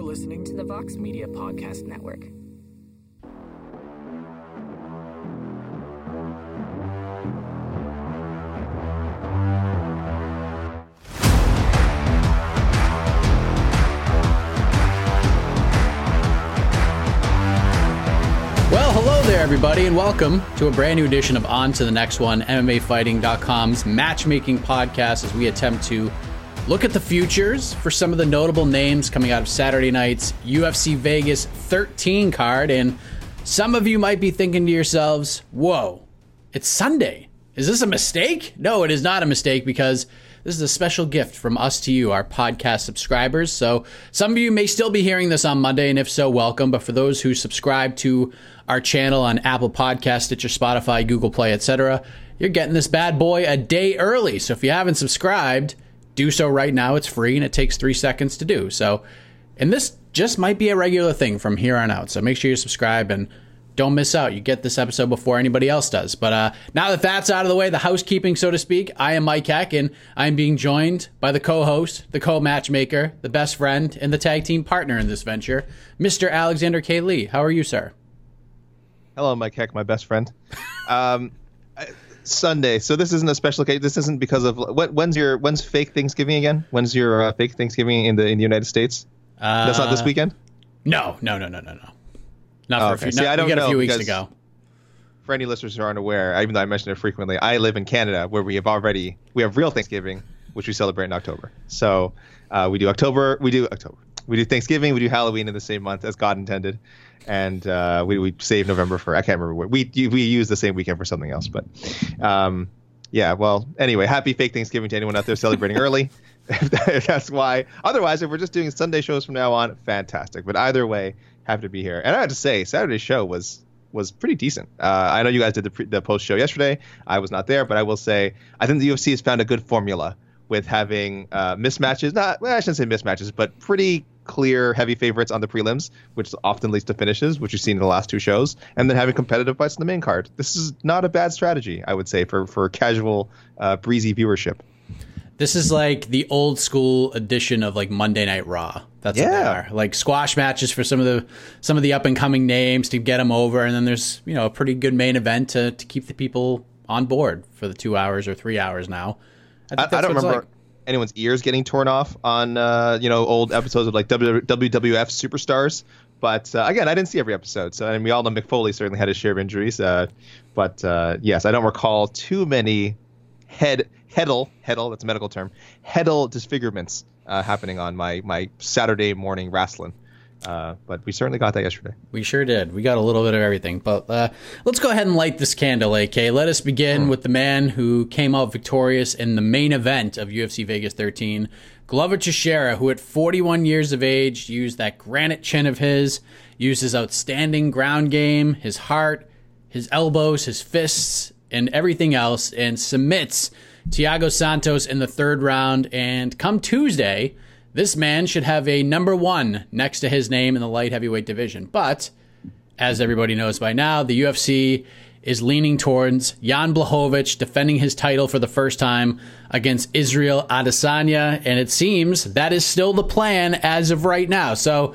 You're listening to the Vox Media Podcast Network. Well, hello there, everybody, and welcome to a brand new edition of On to the Next One, MMAfighting.com's matchmaking podcast as we attempt to look at the futures for some of the notable names coming out of Saturday night's UFC Vegas 13 card. And some of you might be thinking to yourselves, whoa, it's Sunday. Is this a mistake? No, it is not a mistake because this is a special gift from us to you, our podcast subscribers. So some of you may still be hearing this on Monday, and if so, welcome. But for those who subscribe to our channel on Apple Podcast, Stitcher, Spotify, Google Play, etc., you're getting this bad boy a day early. So if you haven't subscribed, do so right now. It's free and it takes three seconds to do. So, and this just might be a regular thing from here on out. So make sure you subscribe and don't miss out. You get this episode before anybody else does. But uh, now that that's out of the way, the housekeeping, so to speak, I am Mike Heck, and I'm being joined by the co-host, the co-matchmaker, the best friend, and the tag team partner in this venture, Mr. Alexander K. Lee. How are you, sir? Hello, Mike Heck, my best friend. Um, Sunday. So this isn't a special case. This isn't because of what? When's your when's fake Thanksgiving again? When's your uh, fake Thanksgiving in the in the United States? Uh, That's not this weekend. No, no, no, no, no, no. Not for okay. a few. See, not- I don't we got a few weeks to go. For any listeners who aren't aware, even though I mention it frequently, I live in Canada where we have already we have real Thanksgiving, which we celebrate in October. So uh, we do October, we do October, we do Thanksgiving, we do Halloween in the same month as God intended, and uh, we we save November for I can't remember what we we use the same weekend for something else, but um, yeah. Well, anyway, happy fake Thanksgiving to anyone out there celebrating early. If that- if that's why. Otherwise, if we're just doing Sunday shows from now on, fantastic. But either way, happy to be here. And I have to say, Saturday's show was was pretty decent. Uh, I know you guys did the, pre- the post show yesterday. I was not there, but I will say I think the UFC has found a good formula with having uh, mismatches. Not well, I shouldn't say mismatches, but pretty clear heavy favorites on the prelims, which often leads to finishes, which you've seen in the last two shows, and then having competitive fights in the main card. This is not a bad strategy, I would say, for for casual, uh, breezy viewership. This is like the old school edition of like Monday Night Raw. That's what they Yeah. are. Like squash matches for some of the some of the up and coming names to get them over, and then there's you know a pretty good main event to to keep the people on board for the two hours or three hours now. I, think I that's don't remember like. Anyone's ears getting torn off on uh, you know old episodes of like WWF Superstars. But uh, again, I didn't see every episode, so and we all know Mick Foley certainly had his share of injuries. Uh, but uh, yes, I don't recall too many head heddle heddle that's a medical term heddle disfigurements uh, happening on my my Saturday morning wrestling. Uh, but we certainly got that yesterday. We sure did. We got a little bit of everything. But uh, let's go ahead and light this candle, AK. Let us begin with the man who came out victorious in the main event of UFC Vegas 13, Glover Teixeira, who at 41 years of age used that granite chin of his, used his outstanding ground game, his heart, his elbows, his fists, and everything else and submits Thiago Santos in the third round. And come Tuesday, this man should have a number one next to his name in the light heavyweight division. But as everybody knows by now, the UFC is leaning towards Jan Blachowicz defending his title for the first time against Israel Adesanya, and it seems that is still the plan as of right now. So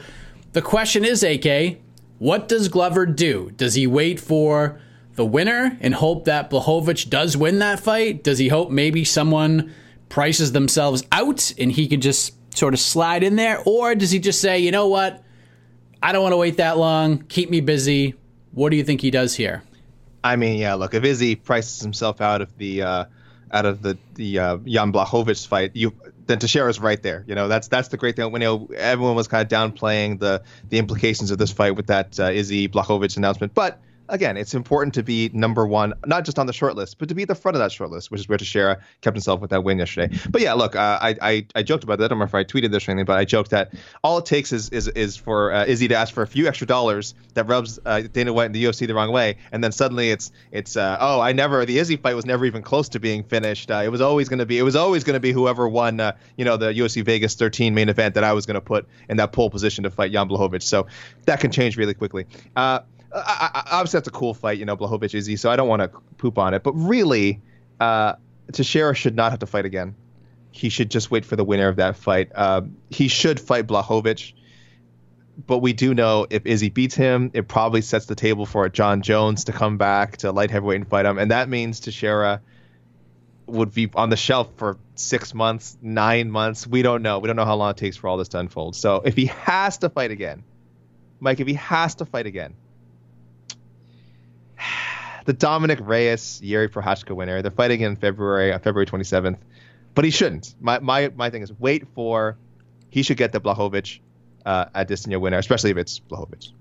the question is, AK, what does Glover do? Does he wait for the winner and hope that Blachowicz does win that fight? Does he hope maybe someone prices themselves out and he can just sort of slide in there? Or does he just say, you know what? I don't want to wait that long. Keep me busy. What do you think he does here? I mean, yeah. Look, if Izzy prices himself out of the uh, out of the the uh, Jan Blachowicz fight, you then Teixeira's right there. You know, that's that's the great thing. When you know, everyone was kind of downplaying the the implications of this fight with that uh, Izzy Blachowicz announcement, but again, it's important to be number one, not just on the short list, but to be at the front of that short list, which is where Teixeira kept himself with that win yesterday. But yeah, look, uh, I, I, I joked about that. I don't remember if I tweeted this or anything, but I joked that all it takes is is, is for uh, Izzy to ask for a few extra dollars that rubs uh, Dana White and the UFC the wrong way, and then suddenly it's it's uh, oh I never the Izzy fight was never even close to being finished. Uh, it was always going to be it was always going to be whoever won uh, you know the UFC Vegas 13 main event that I was going to put in that pole position to fight Jan Blachowicz. So that can change really quickly. I, I, obviously that's a cool fight, you know, Blachowicz Izzy, so I don't want to poop on it. But really, uh, Teixeira should not have to fight again. He should just wait for the winner of that fight. Uh, he should fight Blachowicz, but we do know if Izzy beats him, it probably sets the table for Jon Jones to come back to light heavyweight and fight him, and that means Teixeira would be on the shelf for six months, nine months. We don't know. We don't know how long it takes for all this to unfold. So if he has to fight again, Mike, if he has to fight again, the Dominick Reyes Yuri Prochazka winner. They're fighting in February on February 27th, but he shouldn't. My my my thing is wait for he should get the Blachowicz uh, Adesanya winner, especially if it's Blachowicz.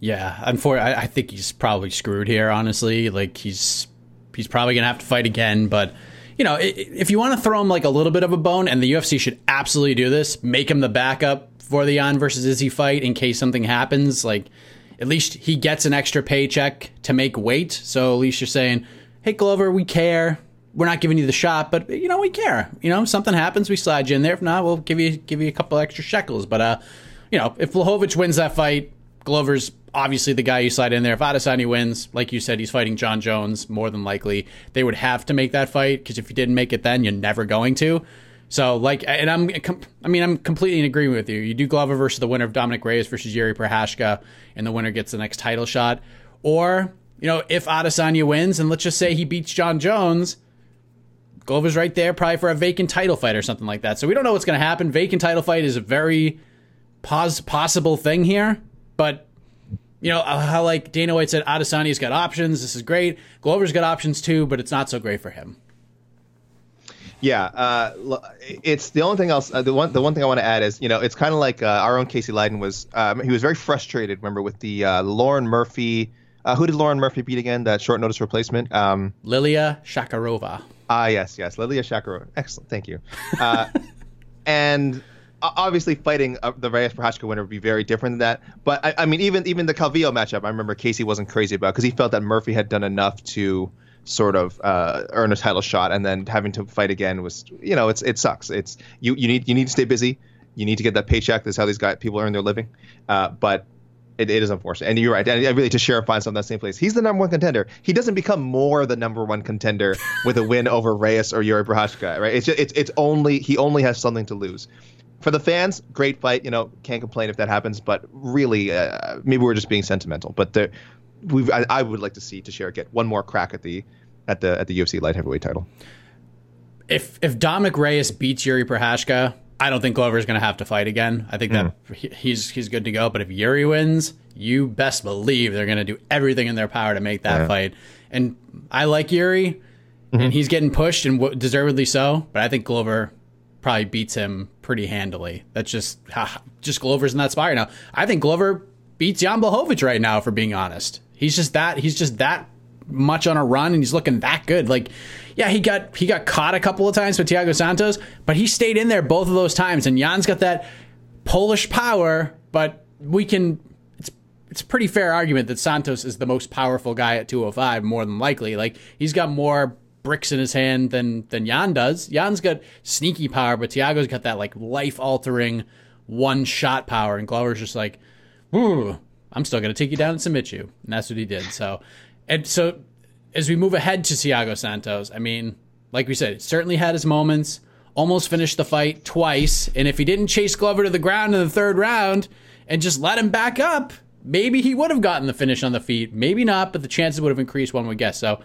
Yeah, unfortunately, I, I think he's probably screwed here. Honestly, like he's he's probably gonna have to fight again, but you know, if you want to throw him like a little bit of a bone, and the UFC should absolutely do this, make him the backup for the Jan versus Izzy fight in case something happens. Like, at least he gets an extra paycheck to make weight. So at least you're saying, hey, Glover, we care. We're not giving you the shot, but you know we care. You know, something happens, we slide you in there. If not, we'll give you give you a couple extra shekels. But uh, you know, if Blachowicz wins that fight, Glover's obviously the guy you slide in there. If Adesanya wins, like you said, he's fighting Jon Jones. More than likely, they would have to make that fight because if you didn't make it, then you're never going to. So like, and I'm, I mean, I'm completely in agreement with you. You do Glover versus the winner of Dominick Reyes versus Jiri Prochazka, and the winner gets the next title shot. Or you know, if Adesanya wins, and let's just say he beats Jon Jones, Glover's right there, probably for a vacant title fight or something like that. So we don't know what's going to happen. Vacant title fight is a very pos- possible thing here, but you know how like Dana White said, Adesanya's got options. This is great. Glover's got options too, but it's not so great for him. Yeah, uh, it's the only thing else. Uh, the one, the one thing I want to add is, you know, it's kind of like uh, our own Casey Leydon was. Um, he was very frustrated. Remember with the uh, Lauren Murphy. Uh, who did Lauren Murphy beat again? That short notice replacement. Um, Liliya Shakirova. Ah, yes, yes, Liliya Shakirova. Excellent, thank you. Uh, and obviously, fighting the Reyes Prochazka winner would be very different than that. But I, I mean, even even the Calvillo matchup, I remember Casey wasn't crazy about because he felt that Murphy had done enough to sort of uh, earn a title shot, and then having to fight again was, you know, it's it sucks. It's you you need you need to stay busy. You need to get that paycheck. That's how these guys people earn their living. Uh, but it, it is unfortunate. And you're right. And really, Teixeira finds himself in that same place. He's the number one contender. He doesn't become more the number one contender with a win over Reyes or Yuri Prochazka, right? It's just, it's it's only he only has something to lose. For the fans, great fight. You know, can't complain if that happens. But really, uh, maybe we're just being sentimental. But the, we I, I, would like to see Teixeira get one more crack at the at the at the UFC light heavyweight title. If if Dominick Reyes beats Yuri Prochazka, I don't think Glover's going to have to fight again. I think that mm. he's he's good to go. But if Yuri wins, you best believe they're going to do everything in their power to make that yeah. fight. And I like Yuri, mm-hmm. and he's getting pushed and deservedly so. But I think Glover probably beats him pretty handily. That's just just Glover's in that spot right now. I think Glover beats Jan Blachowicz right now. For being honest, he's just that he's just that much on a run and he's looking that good. Like, yeah, he got he got caught a couple of times with Thiago Santos, but he stayed in there both of those times. And Jan's got that Polish power, but we can. It's it's a pretty fair argument that Santos is the most powerful guy at 205, more than likely. Like he's got more bricks in his hand than than Jan does. Jan's got sneaky power, but Thiago's got that like life altering one shot power, and Glover's just like, Ooh, I'm still gonna take you down and submit you, and that's what he did. So, and so as we move ahead to Thiago Santos, I mean, like we said, certainly had his moments. Almost finished the fight twice, and if he didn't chase Glover to the ground in the third round and just let him back up, maybe he would have gotten the finish on the feet. Maybe not, but the chances would have increased, one would guess. So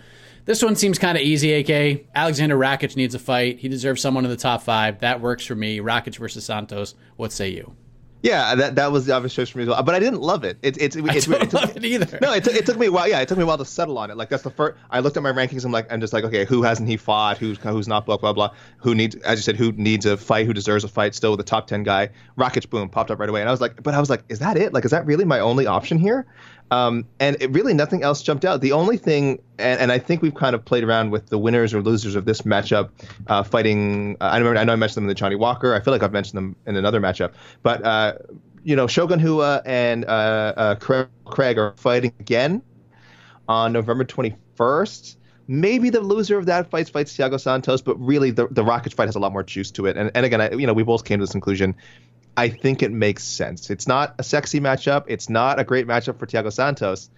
this one seems kind of easy, AK. Alexander Rakic needs a fight. He deserves someone in the top five. That works for me. Rakic versus Santos. What say you? Yeah, that that was the obvious choice for me as well. But I didn't love it. It it, it, I it, don't it, love it either. No, it, t- it took me a while. Yeah, it took me a while to settle on it. Like that's the first. I looked at my rankings. I'm like, I'm just like, okay, who hasn't he fought? Who's who's not? Blah blah blah. Who needs? As you said, who needs a fight? Who deserves a fight? Still with the top ten guy. Rakic, boom, popped up right away. And I was like, but I was like, is that it? Like, is that really my only option here? Um, and it really nothing else jumped out. The only thing, and, and I think we've kind of played around with the winners or losers of this matchup, uh, fighting. Uh, I remember, I know I mentioned them in the Johnny Walker. I feel like I've mentioned them in another matchup, but. Uh, you know, Shogun Rua and uh, uh, Craig are fighting again on November 21st. Maybe the loser of that fight fights Thiago Santos, but really the the Rakic fight has a lot more juice to it. And and again, I, you know, we both came to this conclusion. I think it makes sense. It's not a sexy matchup. It's not a great matchup for Thiago Santos,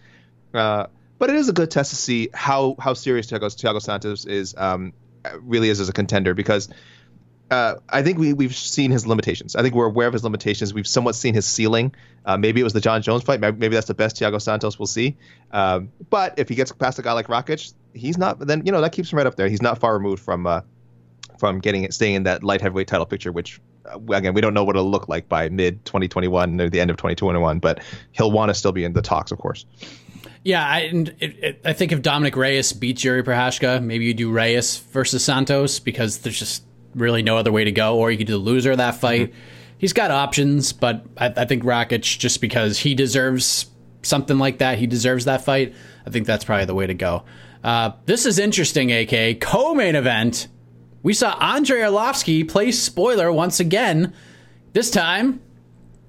uh, but it is a good test to see how how serious Thiago, Thiago Santos is um, really is as a contender because uh, I think we we've seen his limitations. I think we're aware of his limitations. We've somewhat seen his ceiling. Uh, maybe it was the Jon Jones fight. Maybe that's the best Thiago Santos will see. Um, but if he gets past a guy like Rakic, he's not. Then you know that keeps him right up there. He's not far removed from uh, from getting it, staying in that light heavyweight title picture. Which again, we don't know what it'll look like by mid 2021 or the end of 2021. But he'll want to still be in the talks, of course. Yeah, I, and it, it, I think if Dominick Reyes beats Jiri Prochazka, maybe you do Reyes versus Santos because there's just really no other way to go, or you could do the loser of that fight. Mm-hmm. He's got options, but I, I think Rakic, just because he deserves something like that, he deserves that fight. I think that's probably the way to go. Uh, this is interesting, AK. Co main event. We saw Andrei Arlovski play spoiler once again, this time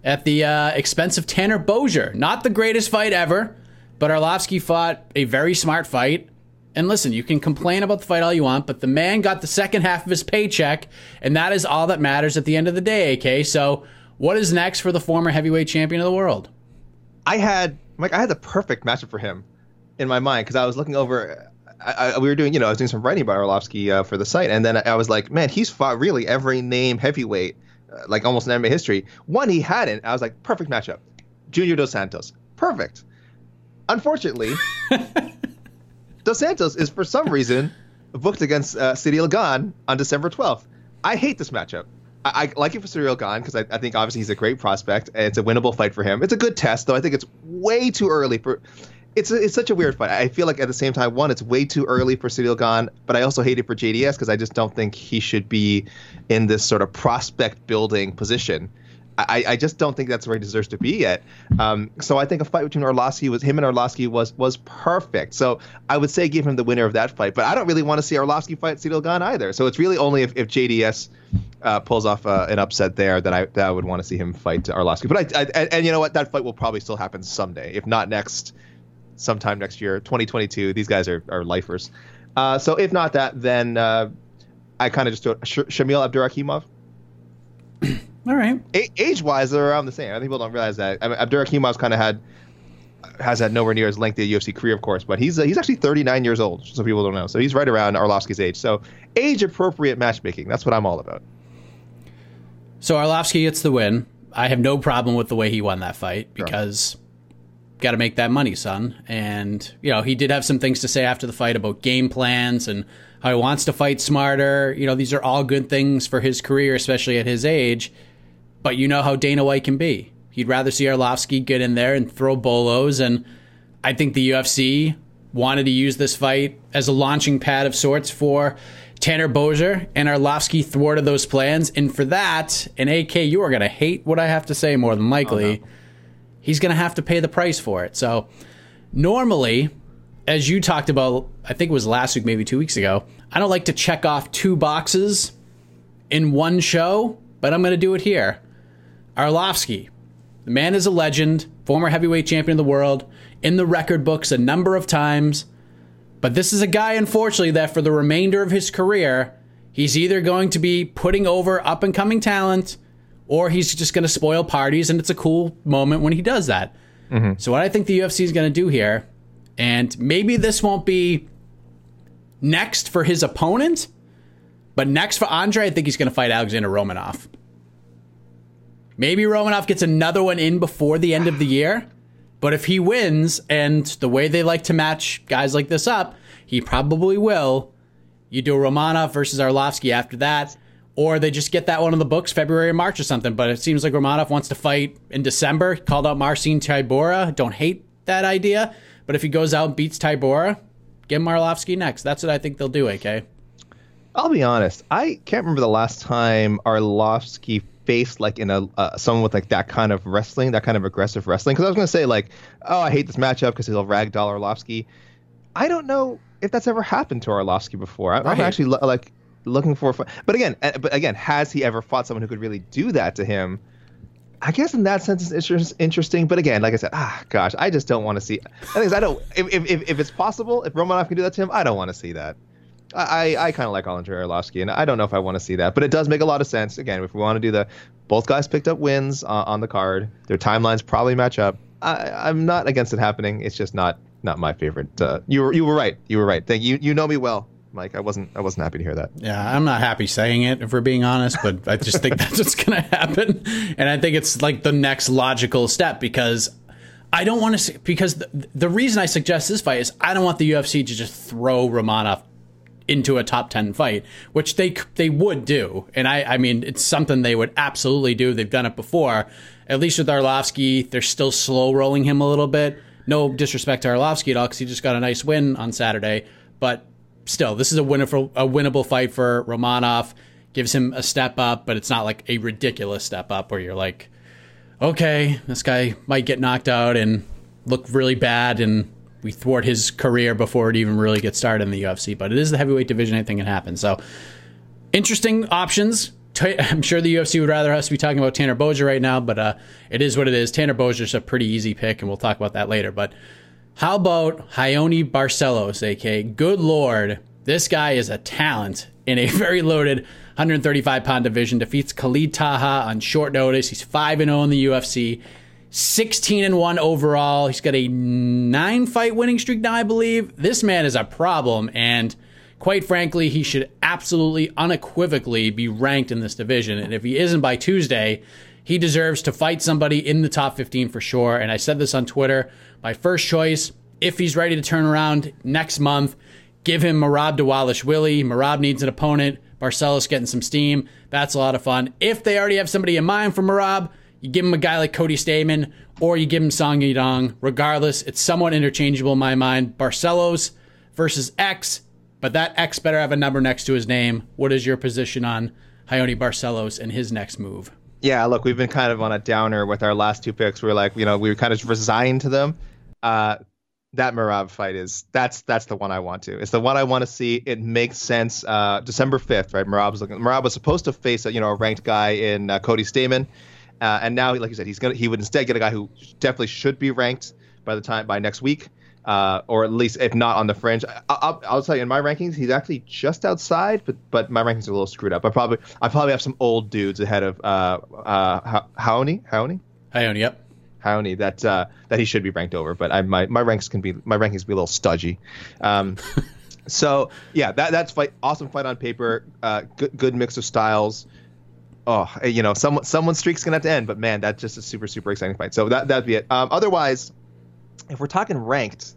at the uh, expense of Tanner Boser. Not the greatest fight ever, but Arlovski fought a very smart fight. And listen, you can complain about the fight all you want, but the man got the second half of his paycheck, and that is all that matters at the end of the day, AK. So, what is next for the former heavyweight champion of the world? I had like I had the perfect matchup for him in my mind because I was looking over. I, I, we were doing, you know, I was doing some writing about Arlovski uh, for the site, and then I was like, man, he's fought really every name heavyweight, uh, like almost in MMA history. One he hadn't. I was like, perfect matchup. Junior Dos Santos, perfect. Unfortunately, Dos Santos is for some reason booked against uh, Ciryl Gane on December 12th. I hate this matchup. I, I like it for Ciryl Gane because I, I, think obviously he's a great prospect and it's a winnable fight for him. It's a good test, though. I think it's way too early for. It's it's such a weird fight. I feel like at the same time, one, it's way too early for Ciryl Gane, but I also hate it for JDS because I just don't think he should be in this sort of prospect building position. I, I just don't think that's where he deserves to be yet. Um, so I think a fight between Arlovski was him and Arlovski was was perfect. So I would say give him the winner of that fight. But I don't really want to see Arlovski fight Ciryl Gane either. So it's really only if, if JDS uh, pulls off uh, an upset there that I that I would want to see him fight Arlovski. But I, I and you know what that fight will probably still happen someday, if not next, sometime next year, 2022. These guys are are lifers. Uh, so if not that, then uh, I kind of just do it. Sh- Shamil Abdurakhimov. All right. A- age wise, they're around the same. I think people don't realize that. I mean, Abdurakhimov kind of had has had nowhere near as lengthy a UFC career, of course, but he's uh, he's actually 39 years old. So people don't know. So he's right around Arlovski's age. So age appropriate matchmaking. That's what I'm all about. So Arlovski gets the win. I have no problem with the way he won that fight because sure. Got to make that money, son. And you know he did have some things to say after the fight about game plans and how he wants to fight smarter. You know these are all good things for his career, especially at his age. But you know how Dana White can be. He'd rather see Arlovski get in there and throw bolos. And I think the UFC wanted to use this fight as a launching pad of sorts for Tanner Boser, and Arlovski thwarted those plans. And for that, and AK, you are going to hate what I have to say more than likely. Oh, no. He's going to have to pay the price for it. So, normally, as you talked about, I think it was last week, maybe two weeks ago, I don't like to check off two boxes in one show, but I'm going to do it here. Arlovski, the man is a legend. former heavyweight champion of the world, in the record books a number of times. But this is a guy, unfortunately, that for the remainder of his career, he's either going to be putting over up and coming talent or he's just going to spoil parties, and it's a cool moment when he does that. Mm-hmm. So, what I think the UFC is going to do here, and maybe this won't be next for his opponent, but next for Andre, I think he's going to fight Alexander Romanov. Maybe Romanov gets another one in before the end of the year. But if he wins, and the way they like to match guys like this up, he probably will. You do Romanov versus Arlovski after that, or they just get that one in the books February or March or something. But it seems like Romanov wants to fight in December. He called out Marcin Tybura. Don't hate that idea. But if he goes out and beats Tybura, give Marlovsky next. That's what I think they'll do, AK. I'll be honest. I can't remember the last time Arlovski faced like in a uh, someone with like that kind of wrestling, that kind of aggressive wrestling. Because I was gonna say like, oh, I hate this matchup because he'll ragdoll Arlovski. I don't know if that's ever happened to Arlovski before. I, am actually like looking for, but again, uh, but again, has he ever fought someone who could really do that to him? I guess in that sense it's interesting, but again, like I said, ah, gosh, I just don't want to see. I think I don't. If, if if it's possible, if Romanov can do that to him, I don't want to see that. I, I kind of like Andre Arlovski, and I don't know if I want to see that, but it does make a lot of sense. Again, if we want to do the both guys picked up wins uh, on the card, their timelines probably match up. I, am not against it happening. It's just not not my favorite. Uh, you were you were right. You were right. Thank you. You know me well, Mike. I wasn't I wasn't happy to hear that. Yeah, I'm not happy saying it if we're being honest, but I just think that's what's gonna happen, and I think it's like the next logical step because I don't want to because the, the reason I suggest this fight is I don't want the UFC to just throw Romanov into a top 10 fight, which they they would do. And I, I mean, it's something they would absolutely do. They've done it before. At least with Arlovski, they're still slow rolling him a little bit. No disrespect to Arlovski at all, because he just got a nice win on Saturday. But still, this is a, winnable, a winnable fight for Romanov. Gives him a step up, but it's not like a ridiculous step up where you're like, okay, this guy might get knocked out and look really bad and we thwart his career before it even really gets started in the UFC. But it is the heavyweight division; anything can happen. So, interesting options. I'm sure the UFC would rather us be talking about Tanner Boser right now, but uh, it is what it is. Tanner Boser's a pretty easy pick, and we'll talk about that later. But how about Raoni Barcelos, AK? Good lord, this guy is a talent in a very loaded 135 pound division. Defeats Khalid Taha on short notice. He's 5 0 in the UFC. 16 and 1 overall. He's got a nine fight winning streak now, I believe. This man is a problem, and quite frankly, he should absolutely unequivocally be ranked in this division. And if he isn't by Tuesday, he deserves to fight somebody in the top 15 for sure. And I said this on Twitter. My first choice, if he's ready to turn around next month, give him Merab Willie. Merab needs an opponent. Barcelos getting some steam. That's a lot of fun. If they already have somebody in mind for Merab, you give him a guy like Cody Stamann or you give him Song Yadong. Regardless, it's somewhat interchangeable in my mind. Barcelos versus X, but that X better have a number next to his name. What is your position on Raoni Barcelos and his next move? Yeah, look, we've been kind of on a downer with our last two picks. We are like, you know, we were kind of resigned to them. Uh, that Merab fight is that's that's the one I want to. It's the one I want to see. It makes sense. Uh, December fifth, right? Merab's looking. Merab was supposed to face a you know a ranked guy in uh, Cody Stamann, Uh, and now, like you said, he's gonna he would instead get a guy who definitely should be ranked by the time by next week, uh, or at least if not on the fringe. I, will I'll tell you in my rankings, he's actually just outside, but but my rankings are a little screwed up. I probably I probably have some old dudes ahead of uh uh Haoni Haoni Haoni yep. Haoni that uh, that he should be ranked over, but I my my ranks can be my rankings be a little studgy. Um, so yeah, that that's fight awesome fight on paper. Uh, good good mix of styles oh, you know, someone someone's streak's gonna have to end. But man, that's just a super super exciting fight. So that that'd be it. Um, otherwise, if we're talking ranked,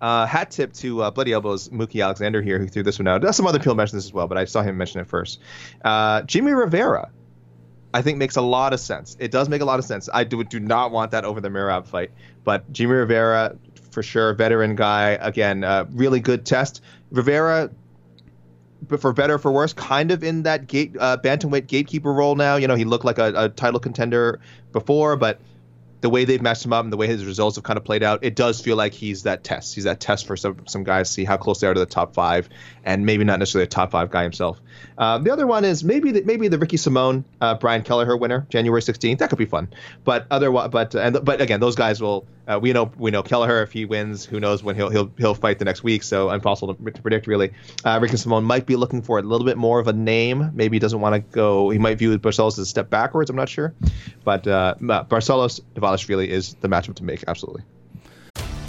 uh, hat tip to uh, Bloody Elbows Mookie Alexander here, who threw this one out. Some other people mentioned this as well, but I saw him mention it first. Uh, Jimmy Rivera, I think makes a lot of sense. It does make a lot of sense. I do, do not want that over the Merab fight, but Jimmy Rivera for sure, veteran guy. Again, uh, really good test. Rivera but for better or for worse, kind of in that gate uh, bantamweight gatekeeper role now. You know, he looked like a, a title contender before, but the way they've matched him up and the way his results have kind of played out, it does feel like he's that test. He's that test for some some guys, see how close they are to the top five, and maybe not necessarily a top five guy himself. Uh, the other one is maybe the, maybe the Ricky Simon, uh, Brian Kelleher winner, January 16th. That could be fun. But otherwise, but and but again, those guys will. Uh, we know we know Kelleher if he wins, who knows when he'll he'll he'll fight the next week. So impossible to, to predict really. Uh, Ricky Simon might be looking for a little bit more of a name. Maybe he doesn't want to go. He might view Barcelos as a step backwards. I'm not sure, but uh, Barcelos really is the matchup to make. Absolutely.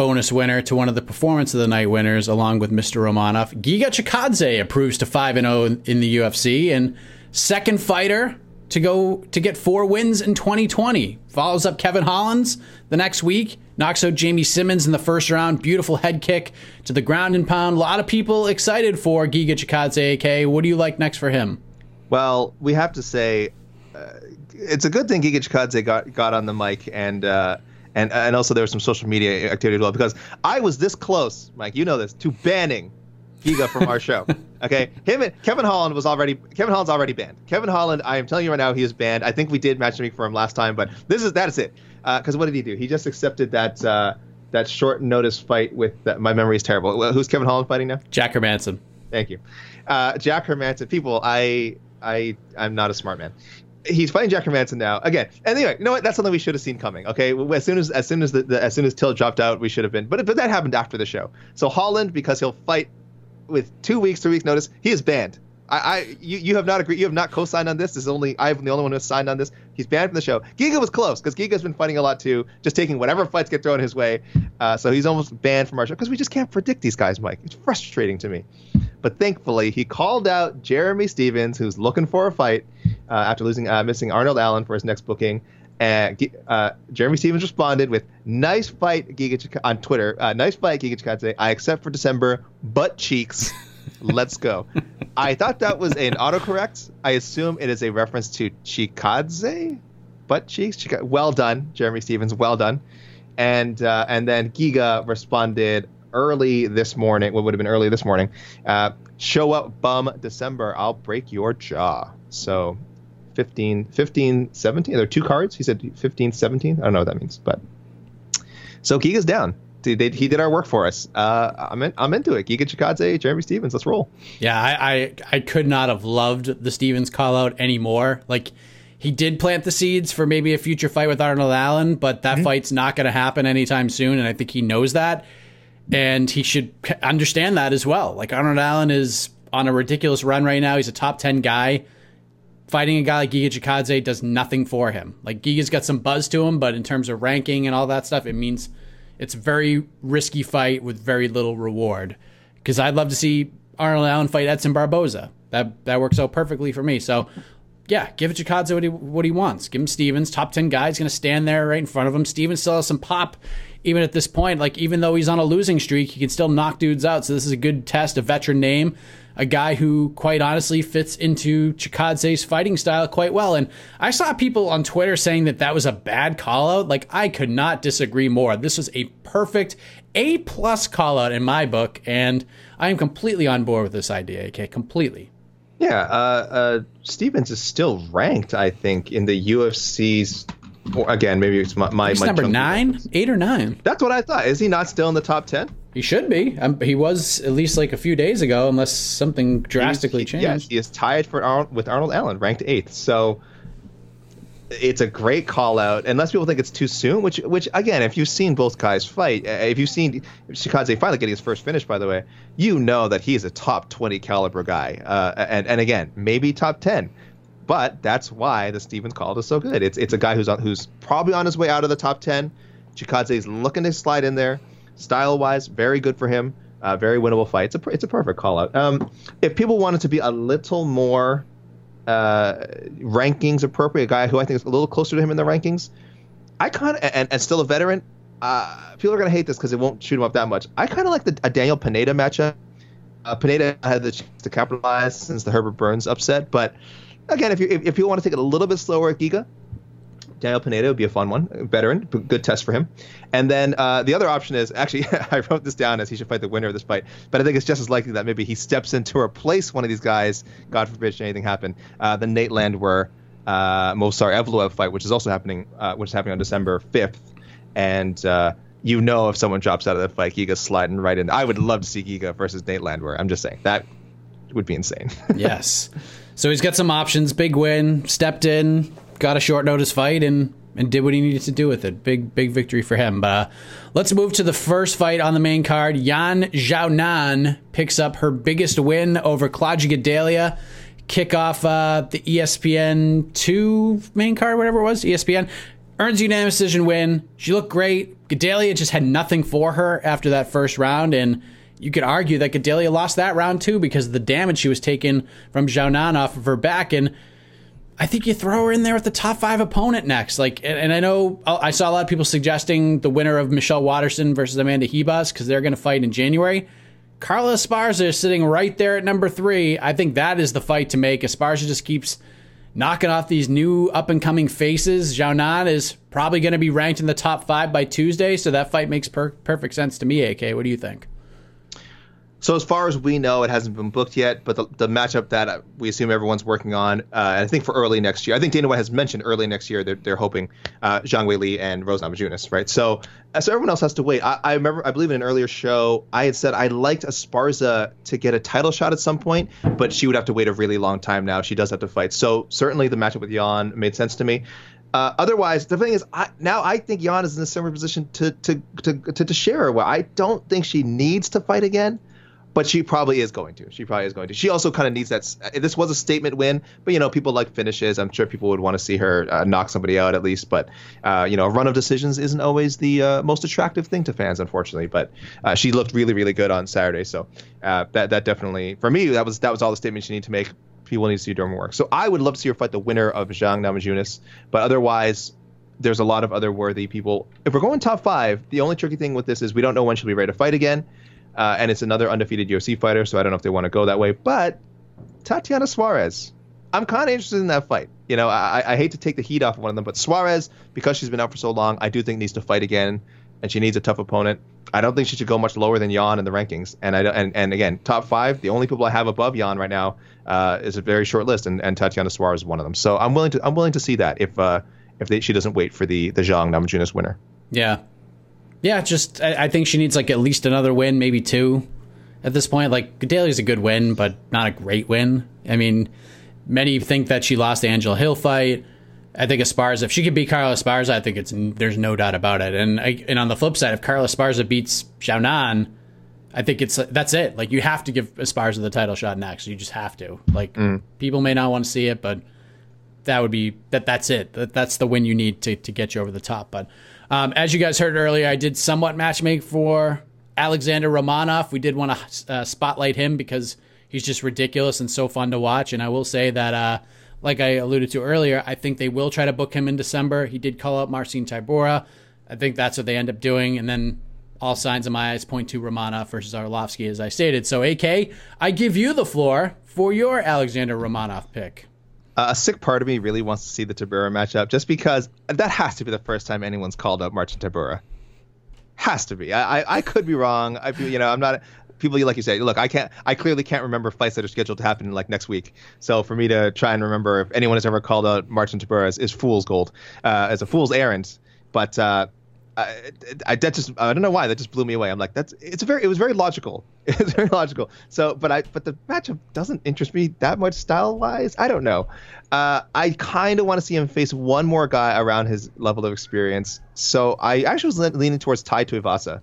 bonus winner to one of the performance of the night winners, along with Mr. Romanov. Giga Chikadze approves to 5 0 in the UFC and second fighter to go to get four wins in 2020. Follows up Kevin Holland the next week, knocks out Jamey Simmons in the first round. Beautiful head kick to the ground and pound. A lot of people excited for Giga Chikadze. AK, what do you like next for him? Well, we have to say uh, it's a good thing Giga Chikadze got got on the mic and. Uh, and and also there was some social media activity as well because I was this close, Mike. You know this to banning Giga from our show. Okay, him and Kevin Holland was already Kevin Holland's already banned. Kevin Holland, I am telling you right now, he is banned. I think we did matchmaking for him last time, but this is that is it. Because uh, what did he do? He just accepted that uh, that short notice fight with my memory is terrible. Who's Kevin Holland fighting now? Jack Hermansson. Thank you, uh, Jack Hermansson. People, I I I'm not a smart man he's fighting Jack Hermansson now again. And anyway, you know what? That's something we should have seen coming. Okay, as soon as as soon as the, the as soon as Till dropped out, we should have been. But but that happened after the show. So Holland, because he'll fight with two weeks, three weeks notice, he is banned. I, I you, you have not agreed. You have not co-signed on this. This is only I'm the only one who has signed on this. He's banned from the show. Giga was close because Giga's been fighting a lot too, just taking whatever fights get thrown his way. Uh, so he's almost banned from our show because we just can't predict these guys, Mike. It's frustrating to me. But thankfully, he called out Jeremy Stephens, who's looking for a fight uh, after losing uh, missing Arnold Allen for his next booking. And uh, Jeremy Stephens responded with "Nice fight, Giga on Twitter. Uh, nice fight, Giga Chikadze. I accept for December, butt cheeks. Let's go." I thought that was an autocorrect. I assume it is a reference to Chikadze, butt cheeks. Chika- well done, Jeremy Stephens. Well done. And uh, and then Giga responded early this morning. What would have been early this morning? Uh, show up, bum. December. I'll break your jaw. So 15, 15, 17. There are two cards. He said 15, 17. I don't know what that means, but so Giga's down. They, they, he did our work for us. Uh, I'm in, I'm into it. Giga Chikadze, Jeremy Stephens, Let's roll. Yeah, I, I I could not have loved the Stephens call out anymore. Like he did plant the seeds for maybe a future fight with Arnold Allen, but that mm-hmm. fight's not going to happen anytime soon, and I think he knows that, and he should understand that as well. Like Arnold Allen is on a ridiculous run right now. He's a top ten guy. Fighting a guy like Giga Chikadze does nothing for him. Like Giga's got some buzz to him, but in terms of ranking and all that stuff, it means it's a very risky fight with very little reward. Because I'd love to see Arnold Allen fight Edson Barboza. That that works out perfectly for me. So yeah, give Chikadze what he what he wants. Give him Stephens, top ten guy. He's going to stand there right in front of him. Stephens still has some pop, even at this point. Like even though he's on a losing streak, he can still knock dudes out. So this is a good test. A veteran name, a guy who quite honestly fits into Chikadze's fighting style quite well. And I saw people on Twitter saying that that was a bad call out. Like I could not disagree more. This was a perfect A plus call out in my book, and I am completely on board with this idea. Okay, completely. Yeah, uh, uh, Stephens is still ranked, I think, in the UFC's. Or again, maybe it's my my, He's my number nine, eight or nine. That's what I thought. Is he not still in the top ten? He should be. Um, he was at least like a few days ago, unless something drastically he, changed. Yes, he is tied for Arnold, with Arnold Allen, ranked eighth. So it's a great call out, unless people think it's too soon. Which, which again, if you've seen both guys fight, uh, if you've seen Chikadze finally getting his first finish, by the way, you know that he's a top twenty caliber guy. Uh, and and again, maybe top ten, but that's why the Stephens call is so good. It's it's a guy who's on, who's probably on his way out of the top ten. Chikadze is looking to slide in there, style wise, very good for him. Uh, very winnable fight. It's a it's a perfect call out. Um, if people wanted to be a little more uh, rankings appropriate, a guy who I think is a little closer to him in the rankings. I kind of and, and still a veteran. Uh, people are gonna hate this because it won't shoot him up that much. I kind of like the a Daniel Pineda matchup. Uh, Pineda had the chance to capitalize since the Herbert Burns upset, but again, if you if, if you want to take it a little bit slower at Giga, Daniel Pineda would be a fun one, a veteran, good test for him. And then uh, the other option is actually I wrote this down as he should fight the winner of this fight, but I think it's just as likely that maybe he steps in to replace one of these guys. God forbid should anything happen. Uh, the Nate Landwehr uh, Movsar Evloev fight, which is also happening, uh, which is happening on December fifth, and. Uh, you know, if someone drops out of that fight, Giga's sliding right in. I would love to see Giga versus Nate Landwehr. I'm just saying that would be insane. yes. So he's got some options. Big win, stepped in, got a short notice fight and and did what he needed to do with it. Big big victory for him. But uh, let's move to the first fight on the main card. Yan Xiaonan picks up her biggest win over Claudia Gadelha. Kick off uh, the ESPN two main card, whatever it was. ESPN earns unanimous decision win. She looked great. Gadelha just had nothing for her after that first round, and you could argue that Gadelha lost that round too because of the damage she was taking from Xiaonan off of her back and I think you throw her in there with the top five opponent next. Like, and, and I know uh, I saw a lot of people suggesting the winner of Michelle Waterson versus Amanda Ribas because they're going to fight in January. Carla Esparza is sitting right there at number three. I think that is the fight to make. Esparza just keeps knocking off these new up and coming faces. Xiaonan is probably going to be ranked in the top five by Tuesday, so that fight makes per- perfect sense to me. AK, what do you think? So as far as we know, it hasn't been booked yet, but the, the matchup that we assume everyone's working on, uh, I think for early next year, I think Dana White has mentioned early next year they're, they're hoping uh, Zhang Weili and Rose Namajunas, right? So uh, so everyone else has to wait. I, I, remember, I believe in an earlier show, I had said I liked Esparza to get a title shot at some point, but she would have to wait a really long time now. She does have to fight. So certainly the matchup with Yan made sense to me. Uh, otherwise, the thing is, I, now I think Yan is in a similar position to to to to, to share. Where I don't think she needs to fight again but she probably is going to. She probably is going to. She also kind of needs that. This was a statement win, but you know, people like finishes. I'm sure people would want to see her uh, knock somebody out at least. But uh, you know, a run of decisions isn't always the uh, most attractive thing to fans, unfortunately. But uh, she looked really, really good on Saturday. So uh, that that definitely, for me, that was that was all the statements you need to make. People need to see Derma work. So I would love to see her fight the winner of Zhang Namajunas. But otherwise, there's a lot of other worthy people. If we're going top five, the only tricky thing with this is we don't know when she'll be ready to fight again. Uh, and it's another undefeated UFC fighter, so I don't know if they want to go that way. But Tatiana Suarez, I'm kind of interested in that fight. You know, I, I hate to take the heat off of one of them, but Suarez, because she's been out for so long, I do think needs to fight again, and she needs a tough opponent. I don't think she should go much lower than Yan in the rankings. And I and, and again, top five, the only people I have above Yan right now uh, is a very short list, and, and Tatiana Suarez is one of them. So I'm willing to I'm willing to see that if uh, if they, she doesn't wait for the the Zhang Namajunas winner. Yeah, yeah, just I, I, think she needs like at least another win, maybe two. At this point, like Gadelha's a good win, but not a great win. I mean, many think that she lost the Angela Hill fight. I think Esparza, if she could beat Carla Esparza, I think it's there's no doubt about it. And I, and on the flip side, if Carla Esparza beats Xiaonan, I think it's that's it. Like you have to give Esparza the title shot next. You just have to. Like mm. people may not want to see it, but that would be that. That's it. That, that's the win you need to to get you over the top. But um, as you guys heard earlier, I did somewhat matchmake for Alexander Romanov. We did want to uh, spotlight him because he's just ridiculous and so fun to watch. And I will say that. Uh, like I alluded to earlier, I think they will try to book him in December. He did call up Marcin Tybura. I think that's what they end up doing. And then all signs in my eyes point to Romanov versus Arlovski, as I stated. So, AK, I give you the floor for your Alexander Romanov pick. Uh, a sick part of me really wants to see the Tybura matchup just because that has to be the first time anyone's called up Marcin Tybura. Has to be. I, I, I could be wrong. I you know I'm not people like you say, look, I can't, I clearly can't remember fights that are scheduled to happen like next week. So for me to try and remember if anyone has ever called out Marcin Tybura is, is fool's gold, uh, as a fool's errand. But uh, I, I, that just I don't know why that just blew me away. I'm like that's it's very it was very logical. It's very logical. So but I but the matchup doesn't interest me that much style wise. I don't know. Uh, I kind of want to see him face one more guy around his level of experience. So I actually was leaning towards Tai Tuivasa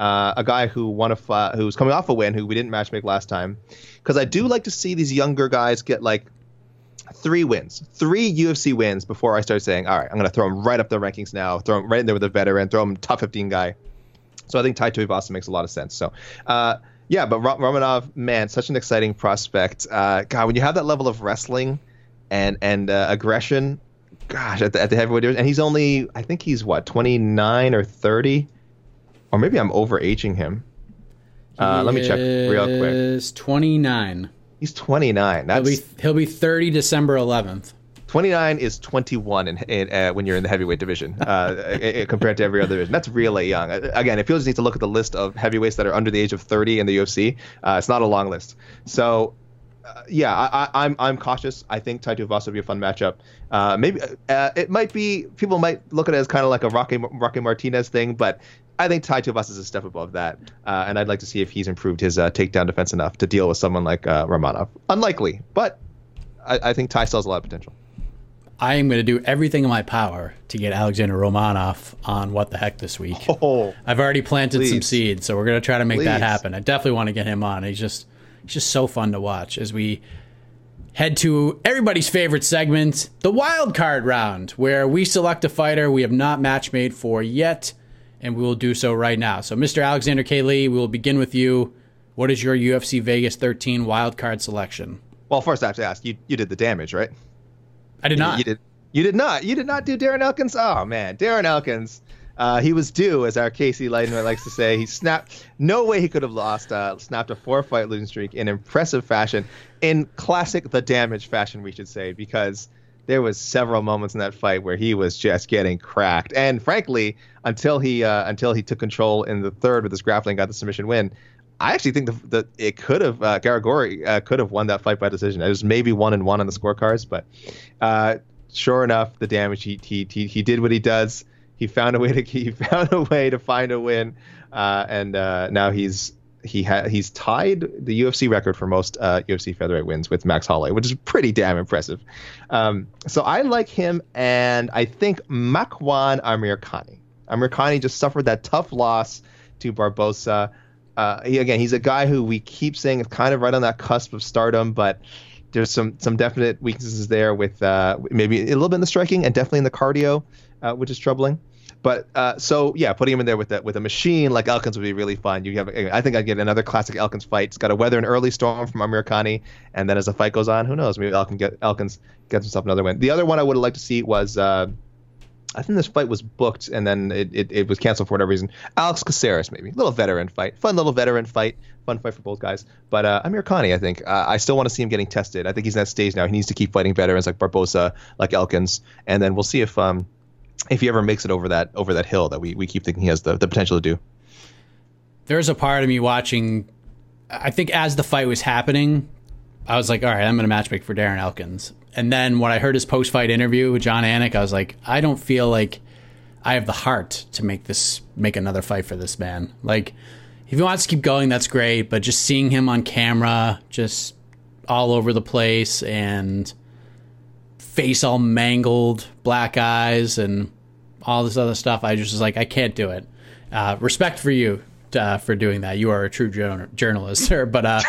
uh, a guy who won a uh, was coming off a win who we didn't matchmake last time, because I do like to see these younger guys get like three wins, three UFC wins before I start saying, all right, I'm going to throw him right up the rankings now, throw him right in there with a veteran, throw him top 15 guy. So I think Tai Tuivasa makes a lot of sense. So. Uh, yeah, but Romanov, man, such an exciting prospect. Uh, God, when you have that level of wrestling and and uh, aggression, gosh, at the, at the heavyweight division, and he's only, I think he's what, 29 or 30 or maybe I'm overaging him. Uh, let me check real quick. Is 29. He's 29. That's he'll be, he'll be 30 December 11th. 29 is 21 in, in uh, when you're in the heavyweight division uh, compared to every other division. That's really young. Again, if you just need to look at the list of heavyweights that are under the age of 30 in the UFC, uh, it's not a long list. So uh, yeah, I, am I'm, I'm cautious. I think Tai Tuivasa would be a fun matchup. Uh, maybe uh, it might be people might look at it as kind of like a Rocky Rocky Martinez thing, but I think Tai Tuivasa is a step above that, uh, and I'd like to see if he's improved his uh, takedown defense enough to deal with someone like uh, Romanov. Unlikely, but I, I think Tai still has a lot of potential. I am going to do everything in my power to get Alexander Romanov on what the heck this week. Oh, I've already planted please. some seeds, so we're going to try to make please. that happen. I definitely want to get him on. He's just he's just so fun to watch as we head to everybody's favorite segment, the wild card round, where we select a fighter we have not match made for yet and we will do so right now. So, Mr. Alexander K. Lee, we will begin with you. What is your UFC Vegas 13 wildcard selection? Well, first I have to ask you. You did the damage, right? I did not. You, you did. You did not. You did not do Darren Elkins. Oh man, Darren Elkins. Uh, he was due, as our Casey Leitner likes to say. He snapped. No way he could have lost. Uh, snapped a four-fight losing streak in impressive fashion, in classic the damage fashion, we should say, because there was several moments in that fight where he was just getting cracked. And frankly, until he uh, until he took control in the third with his grappling, got the submission win. I actually think that the, it could have uh, Garagorry uh, could have won that fight by decision. It was maybe one and one on the scorecards, but uh, sure enough, the damage he, he he he did what he does. He found a way to he found a way to find a win, uh, and uh, now he's he ha- he's tied the UFC record for most uh, UFC featherweight wins with Max Holloway, which is pretty damn impressive. Um, so I like him, and I think Makwan Amirkhani. Amirkhani just suffered that tough loss to Barbosa. Uh, he, again, he's a guy who we keep saying is kind of right on that cusp of stardom, but there's some some definite weaknesses there with uh, maybe a little bit in the striking and definitely in the cardio, uh, which is troubling. But uh, so yeah, putting him in there with that with a machine like Elkins would be really fun. You have, I think I'd get another classic Elkins fight. It's got to weather an early storm from Amirkhani, and then as the fight goes on, who knows? Maybe Elkins get Elkins gets himself another win. The other one I would have liked to see was. Uh, I think this fight was booked and then it, it, it, was canceled for whatever reason. Alex Caceres, maybe. Little veteran fight. Fun little veteran fight. Fun fight for both guys. But uh, Amirkhani, I think. Uh, I still want to see him getting tested. I think he's in that stage now. He needs to keep fighting veterans like Barbosa, like Elkins. And then we'll see if um, if he ever makes it over that over that hill that we, we keep thinking he has the, the potential to do. There's a part of me watching. I think as the fight was happening, I was like, all right, I'm to matchmake for Darren Elkins. And then when I heard his post fight interview with Jon Anik, I was like, I don't feel like I have the heart to make this make another fight for this man. Like, if he wants to keep going, that's great. But just seeing him on camera, just all over the place and face all mangled, black eyes, and all this other stuff. I just was like, I can't do it. Uh, respect for you uh, for doing that. You are a true journalist, sir. But uh,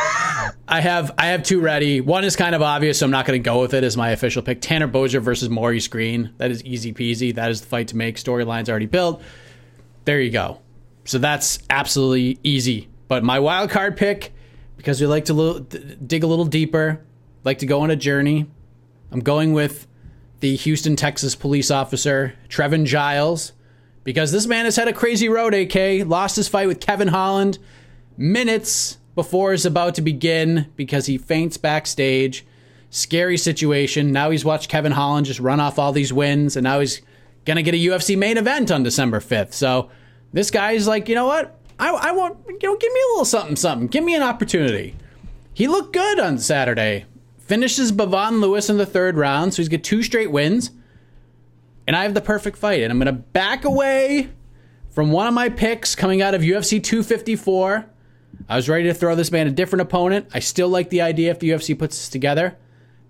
I have I have two ready. One is kind of obvious, so I'm not going to go with it as my official pick. Tanner Boser versus Maurice Greene. That is easy peasy. That is the fight to make. Storyline's already built. There you go. So that's absolutely easy. But my wild card pick, because we like to lo- dig a little deeper, like to go on a journey. I'm going with the Houston, Texas police officer, Trevin Giles because this man has had a crazy road, AK. Lost his fight with Kevin Holland minutes before it's about to begin because he faints backstage. Scary situation. Now he's watched Kevin Holland just run off all these wins, and now he's going to get a UFC main event on December 5th. So this guy's like, you know what? I, I want, you know, give me a little something, something. Give me an opportunity. He looked good on Saturday. Finishes Bevon Lewis in the third round, so he's got two straight wins and I have the perfect fight. And I'm going to back away from one of my picks coming out of UFC 254. I was ready to throw this man a different opponent. I still like the idea if the UFC puts this together,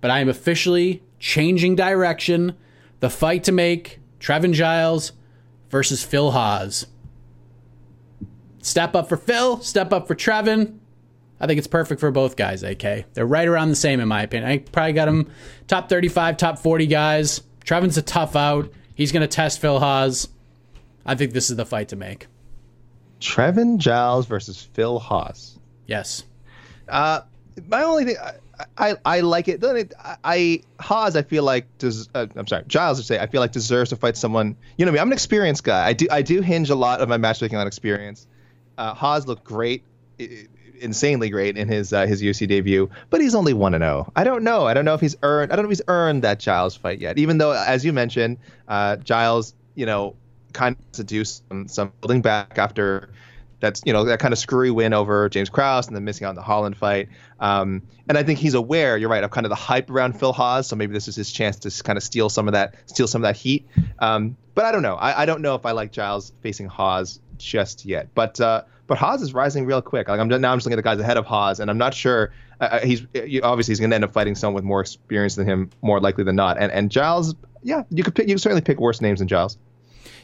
but I am officially changing direction. The fight to make Trevin Giles versus Phil Hawes. Step up for Phil, step up for Trevin. I think it's perfect for both guys, AK. They're right around the same, in my opinion. I probably got them top 35, top 40 guys. Trevin's a tough out. He's going to test Phil Hawes. I think this is the fight to make. Trevin Giles versus Phil Hawes. Yes. Uh, my only thing, I, I, I like it. I, I Hawes, I feel like does. Uh, I'm sorry, Giles. I say I feel like deserves to fight someone. You know me. I'm an experienced guy. I do I do hinge a lot of my matchmaking on experience. Uh, Hawes looked great insanely great in his uh, his UFC debut, but he's only one and zero. Oh. I don't know. I don't know if he's earned. I don't know if he's earned that Giles fight yet. Even though, as you mentioned, uh, Giles, you know, kind of seduced some, some building back after that's you know that kind of screwy win over James Krause and then missing out on the Holland fight. Um, and I think he's aware. You're right of kind of the hype around Phil Hawes. So maybe this is his chance to kind of steal some of that steal some of that heat. Um, but I don't know. I, I, don't know if I like Giles facing Hawes just yet. But uh, but Hawes is rising real quick. Like I'm now I'm just looking at the guys ahead of Hawes, and I'm not sure. Uh, uh he's obviously he's going to end up fighting someone with more experience than him, more likely than not. And and Giles, yeah, you could pick, you could certainly pick worse names than Giles.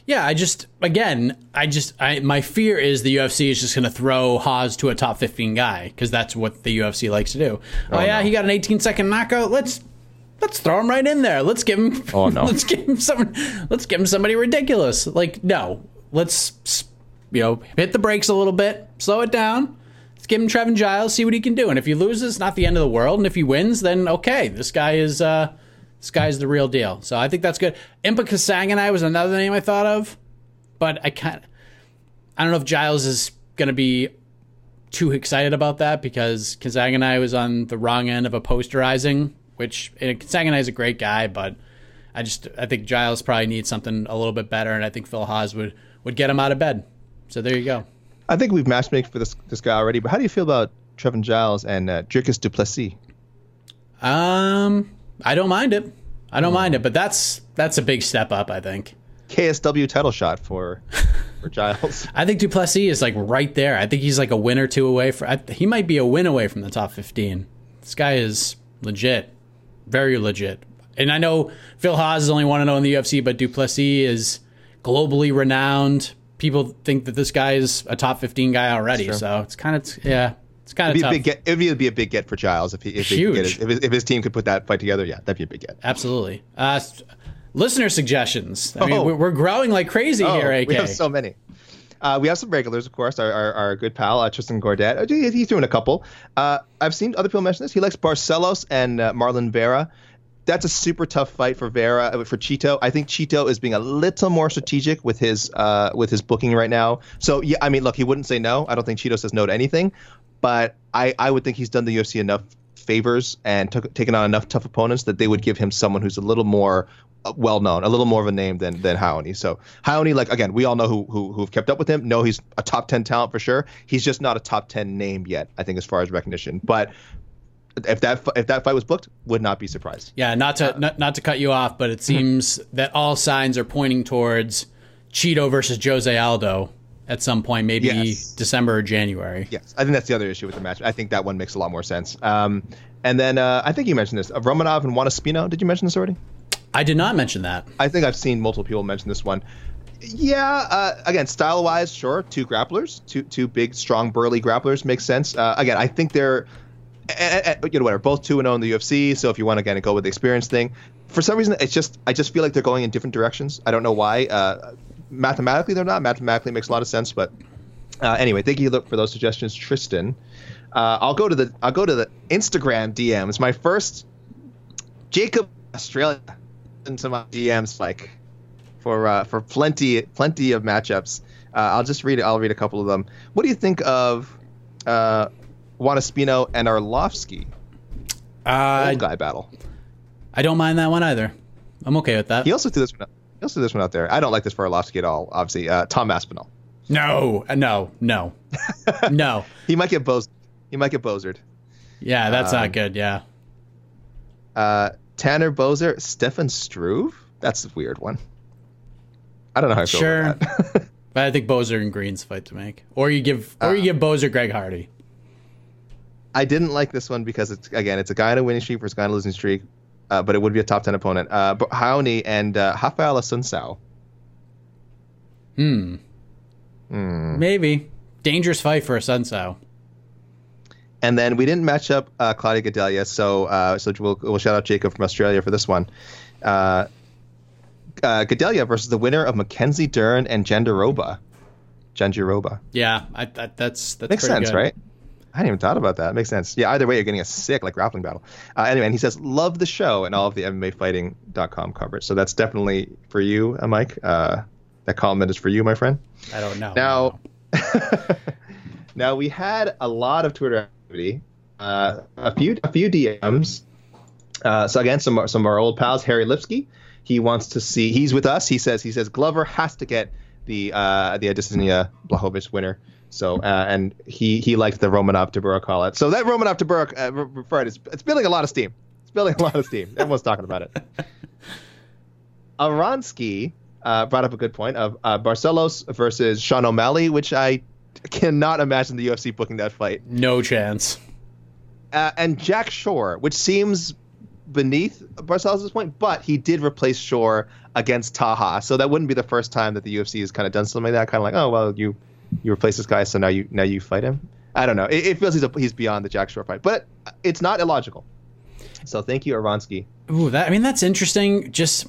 Yeah, I just again, I just I my fear is the UFC is just going to throw Hawes to a top 15 guy because that's what the UFC likes to do. Oh, oh yeah, no. he got an 18 second knockout. Let's let's throw him right in there. Let's give him. Oh no. let's give him some. Let's give him somebody ridiculous. Like no, let's you know, hit the brakes a little bit, slow it down. Let's give him Trevin Giles, see what he can do. And if he loses, not the end of the world. And if he wins, then okay, this guy is uh, this guy is the real deal. So I think that's good. Impa Kasanganay was another name I thought of, but I can't. I don't know if Giles is going to be too excited about that because Kasanganay was on the wrong end of a posterizing, which Kasanganay is a great guy, but I just I think Giles probably needs something a little bit better, and I think Phil Hawes would would get him out of bed. So there you go. I think we've matchmaked for this this guy already, but how do you feel about Trevin Giles and uh, Dricus Du Plessis? Um, I don't mind it. I don't mind it, but that's that's a big step up, I think. KSW title shot for for Giles. I think Duplessis is like right there. I think he's like a win or two away from. I, he might be a win away from the top fifteen. This guy is legit, very legit. And I know Phil Hawes is only one to know in the UFC, but Duplessis is globally renowned people think that this guy is a top 15 guy already. So it's kind of yeah, it's kind of tough. Big get, it would be a big get for Giles if he if, Huge. He his, if, his, if his team could put that fight together. Yeah, that'd be a big get. Absolutely. Uh, listener suggestions. I mean, oh. we're growing like crazy oh, here. AK. We have so many. Uh, we have some regulars, of course. Our, our, our good pal uh, Tristan Gordet. Uh, he, he threw in a couple. Uh, I've seen other people mention this. He likes Barcelos and uh, Marlon Vera that's a super tough fight for Vera uh, for Chito. I think Chito is being a little more strategic with his uh, with his booking right now. So yeah, I mean, look, he wouldn't say no. I don't think Chito says no to anything, but I I would think he's done the UFC enough favors and took, taken on enough tough opponents that they would give him someone who's a little more uh, well known, a little more of a name than than Raoni. So Raoni, like again, we all know who who who've kept up with him. No, he's a top ten talent for sure. He's just not a top ten name yet, I think, as far as recognition. But if that if that fight was booked, would not be surprised. Yeah, not to uh, not, not to cut you off, but it seems that all signs are pointing towards Chito versus Jose Aldo at some point, maybe yes. December or January. Yes, I think that's the other issue with the match. I think that one makes a lot more sense. Um, and then uh, I think you mentioned this: uh, Romanov and Juan Espino. Did you mention this already? I did not mention that. I think I've seen multiple people mention this one. Yeah, uh, again, style wise, sure, two grapplers, two two big, strong, burly grapplers makes sense. Uh, again, I think they're, uh, you know, whatever, both two and zero in the UFC. So if you want to again go with the experience thing, for some reason, it's just I just feel like they're going in different directions. I don't know why. Uh, mathematically, they're not. Mathematically, makes a lot of sense. But uh, anyway, thank you for those suggestions, Tristan. Uh, I'll go to the I'll go to the Instagram DMs. My first Jacob Australia into my DMs like for uh, for plenty plenty of matchups. Uh, I'll just read. I'll read a couple of them. What do you think of uh, Juan Espino and Arlovski? Uh, Old guy battle. I don't mind that one either. I'm okay with that. He also threw this one. Out, he also threw this one out there. I don't like this for Arlovski at all. Obviously, uh, Tom Aspinall. No, uh, no, no, no. He might get bozed. He might get bozered. Yeah, that's Um, not good. Yeah. Uh, Tanner Boser, Stefan Struve. That's a weird one. I don't know how I feel Sure. about that. But I think Boser and Greene's fight to make, or you give, or Uh, you give Boser Greg Hardy. I didn't like this one because it's again it's a guy in a winning streak versus a guy in a losing streak, uh, but it would be a top ten opponent. Uh, but Raoni and uh, Raphael Assuncao. Hmm. Hmm. Maybe dangerous fight for Assuncao. And then we didn't match up uh, Claudia Gadelha, so uh, so we'll, we'll shout out Jacob from Australia for this one. Uh, uh, Gadelha versus the winner of Mackenzie Dern and Jandiroba. Jandiroba. Yeah, I, that, that's that's Makes sense, good. right? I hadn't even thought about that. Makes sense. Yeah, either way, you're getting a sick like grappling battle. Uh, anyway, and he says, "Love the show and all of the MMAfighting.com coverage." So that's definitely for you, uh, Mike. Uh, that comment is for you, my friend. I don't know. Now, now we had a lot of Twitter activity, uh, a few a few DMs. Uh, so again, some some of our old pals, Harry Lipsky. He wants to see. He's with us. He says he says Glover has to get the uh, the Adesanya Blachowicz winner. So uh, and he he liked the Romanov to Buruk call it. So that Romanov to uh, referred is it's building a lot of steam. It's building a lot of steam. Everyone's talking about it. Aronsky uh, brought up a good point of uh, Barcelos versus Sean O'Malley, which I cannot imagine the UFC booking that fight. no chance. Uh, and Jack Shore, which seems beneath Barcelos point, but he did replace Shore against Taha, so that wouldn't be the first time that the UFC has kind of done something like that. Kind of like, oh well, you you replace this guy, so now you now you fight him. I don't know. It, it feels he's a, he's beyond the Jack Shore fight, but it's not illogical. So thank you, Aronsky. Ooh, that I mean that's interesting. Just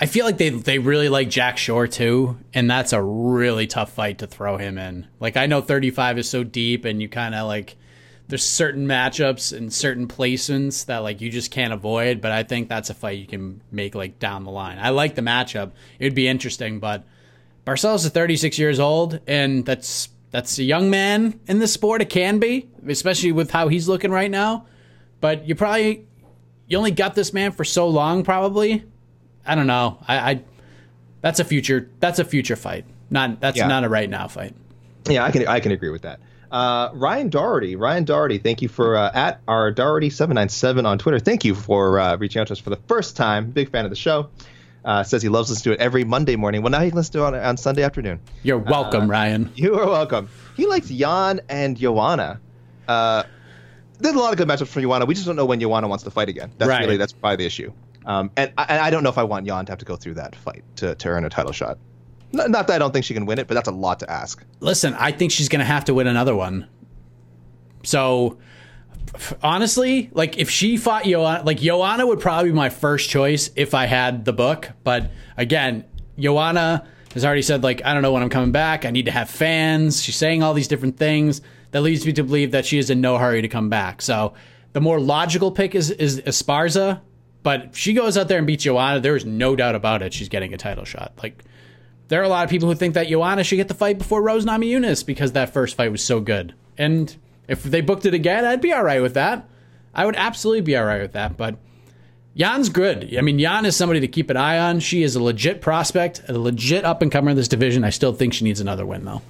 I feel like they they really like Jack Shore too, and that's a really tough fight to throw him in. Like I know 35 is so deep, and you kind of like there's certain matchups and certain placements that like you just can't avoid. But I think that's a fight you can make like down the line. I like the matchup; it would be interesting. But Barcelos is 36 years old, and that's that's a young man in the sport. It can be, especially with how he's looking right now. But you probably you only got this man for so long, probably. I don't know. I, I that's a future. That's a future fight. Not that's Yeah. not a right now fight. Yeah, I can I can agree with that. Uh, Ryan Doherty, Ryan Doherty, thank you for uh, at our Doherty seven nine seven on Twitter. Thank you for uh, reaching out to us for the first time. Big fan of the show. Uh, says he loves listening to it every Monday morning. Well, now he can listen to it on, on Sunday afternoon. You're welcome, Ryan. You are welcome. He likes Yan and Joanna. Uh, there's a lot of good matchups for Joanna. We just don't know when Joanna wants to fight again. That's Right. really that's probably the issue. Um, and I, and I don't know if I want Yan to have to go through that fight to, to earn a title shot. Not, not that I don't think she can win it, but that's a lot to ask. Listen, I think she's gonna have to win another one. So honestly, like if she fought Joanna, like Joanna would probably be my first choice if I had the book. But again, Joanna has already said like I don't know when I'm coming back. I need to have fans. She's saying all these different things that leads me to believe that she is in no hurry to come back. So the more logical pick is is Esparza. But if she goes out there and beats Joanna, there is no doubt about it. She's getting a title shot. Like there are a lot of people who think that Joanna should get the fight before Rose Namajunas because that first fight was so good. And if they booked it again, I'd be all right with that. I would absolutely be all right with that. But Yan's good. I mean, Yan is somebody to keep an eye on. She is a legit prospect, a legit up and comer in this division. I still think she needs another win, though.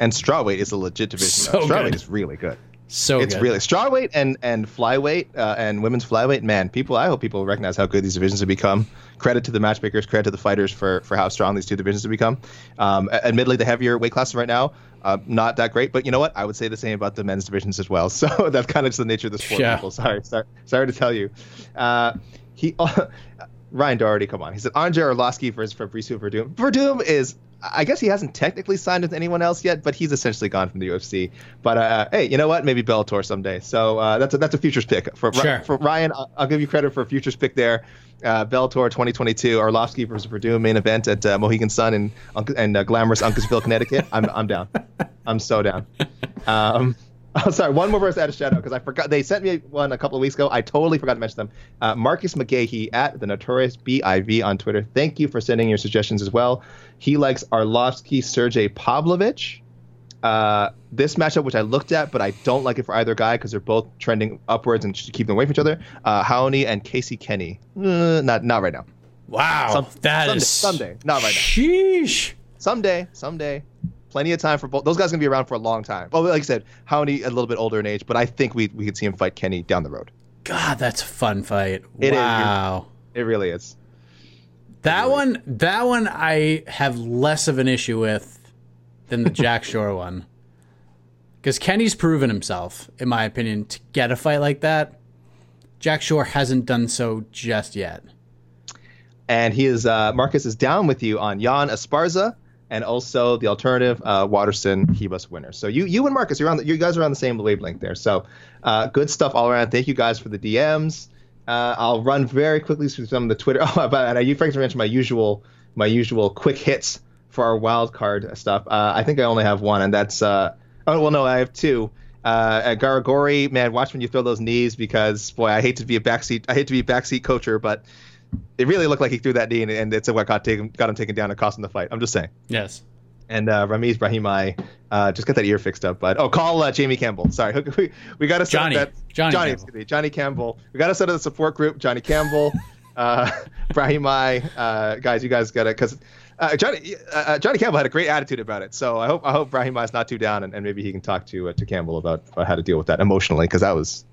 And strawweight is a legit division. So strawweight good. is really good. So it's good. really strawweight and and flyweight uh, and women's flyweight. Man, people, I hope people recognize how good these divisions have become. Credit to the matchmakers, credit to the fighters for for how strong these two divisions have become. Um, admittedly, the heavier weight classes right now, uh, not that great. But you know what? I would say the same about the men's divisions as well. So that's kind of just the nature of the sport. Yeah. People, sorry, sorry, sorry to tell you. Uh, he Ryan Doherty, come on. He said Andrei Arlovski versus Fabricio Werdum. Werdum is, I guess he hasn't technically signed with anyone else yet, but he's essentially gone from the UFC. But uh, hey, you know what? Maybe Bellator someday. So uh, that's a, that's a futures pick for Sure. for Ryan. I'll, I'll give you credit for a futures pick there. Uh, Bellator 2022, Arlovski versus Werdum main event at uh, Mohegan Sun in and uh, glamorous Uncasville, Connecticut. I'm I'm down. I'm so down. Um, Oh, sorry. One more verse out of shadow because I forgot. They sent me one a couple of weeks ago. I totally forgot to mention them. Uh, Marcus McGahee at the Notorious BIV on Twitter. Thank you for sending your suggestions as well. He likes Arlovski, Sergey Pavlovich. Uh, this matchup, which I looked at, but I don't like it for either guy because they're both trending upwards and should keep them away from each other. Uh, Raoni and Casey Kenny. Uh, not not right now. Wow, Some- that someday- is someday, not right now. Sheesh. Someday, someday. Plenty of time for both. Those guys are gonna be around for a long time. Well, like I said, Raoni a little bit older in age, but I think we we could see him fight Kenny down the road. God, that's a fun fight. It is. wow. It really is. That one, that one, I have less of an issue with than the Jack Shore one, because Kenny's proven himself, in my opinion, to get a fight like that. Jack Shore hasn't done so just yet. And he is uh, Marcus is down with you on Yan Esparza and also the alternative uh, Waterson Hebus winner. So you you and Marcus, you're on the, you guys are on the same wavelength there. So uh, good stuff all around. Thank you guys for the DMs. Uh, I'll run very quickly through some of the Twitter. Oh, but and you forgot to mention my usual my usual quick hits for our wild card stuff. Uh, I think I only have one, and that's uh, oh well no, I have two. Uh, at Garagorry, man, watch when you throw those knees because boy, I hate to be a backseat. I hate to be a backseat coacher, but it really looked like he threw that knee, and, and it's what got taken, got him taken down and cost him the fight. I'm just saying. Yes. And uh, Ramiz Brahimaj, uh, just got that ear fixed up. But oh, call uh, Jamie Campbell. Sorry, we, we got to set Johnny. that. Johnny Johnny, Campbell. me, Johnny Campbell. We got to set up the support group. Johnny Campbell, uh, Brahimaj, uh, guys, you guys got to because. Uh, Johnny uh, uh, Johnny Campbell had a great attitude about it, so I hope I hope Brahimaj is not too down, and, and maybe he can talk to uh, to Campbell about, about how to deal with that emotionally, because that was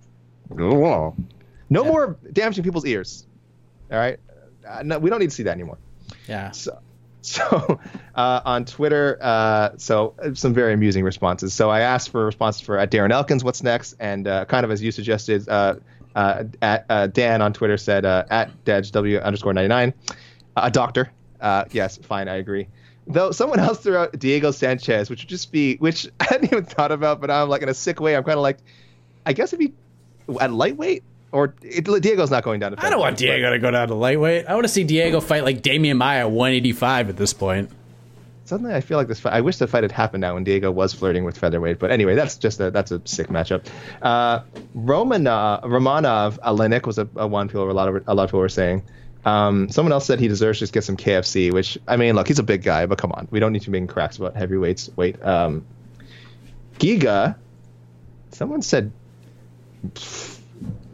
no more damaging people's ears. All right, uh, no, we don't need to see that anymore. Yeah. So, so uh, on Twitter, uh, so uh, some very amusing responses. So I asked for responses for at Darren Elkins, what's next, and uh, kind of as you suggested, uh, uh, at uh, Dan on Twitter said uh, at DedgeW underscore ninety nine, a doctor. Uh, yes, fine, I agree. Though someone else threw out Diego Sanchez, which would just be, which I hadn't even thought about, but I'm like in a sick way. I'm kind of like, I guess if he at lightweight or it, Diego's not going down to. I don't want featherweight, but- Diego to go down to lightweight. I want to see Diego fight like Demian Maia 185 at this point. Suddenly, I feel like this fight. I wish the fight had happened now when Diego was flirting with featherweight. But anyway, that's just a that's a sick matchup. Uh, Romanov Romanov Oleinik was a, a one people a lot of a lot of people were saying. Um, someone else said he deserves to just get some KFC, which I mean, look, he's a big guy, but come on, we don't need to be making cracks about heavyweights. Wait, um, Giga. Someone said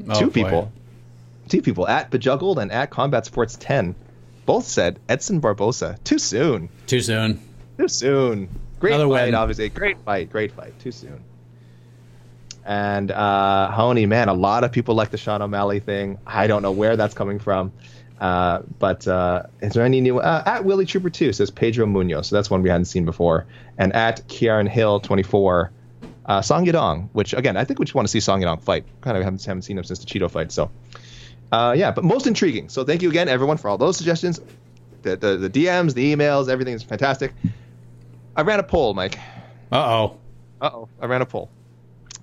Oh, two boy. people, two people at Bejuggled and at Combat Sports 10, both said Edson Barbosa. Too soon. Too soon. Too soon. Great Another fight, win. obviously. Great fight. Great fight. Too soon. And uh, Raoni, man, a lot of people like the Sean O'Malley thing. I don't know where that's coming from. Uh, but uh, is there any new? Uh, at Willie Trooper 2 says Pedro Munhoz. So that's one we hadn't seen before. And at Kieran Hill 24, uh, Song Yadong, which again, I think we just want to see Song Yadong fight. Kind of haven't, haven't seen him since the Chito fight. So uh, yeah, but most intriguing. So thank you again, everyone, for all those suggestions. The, the, the DMs, the emails, everything is fantastic. I ran a poll, Mike. Uh oh. Uh oh, I ran a poll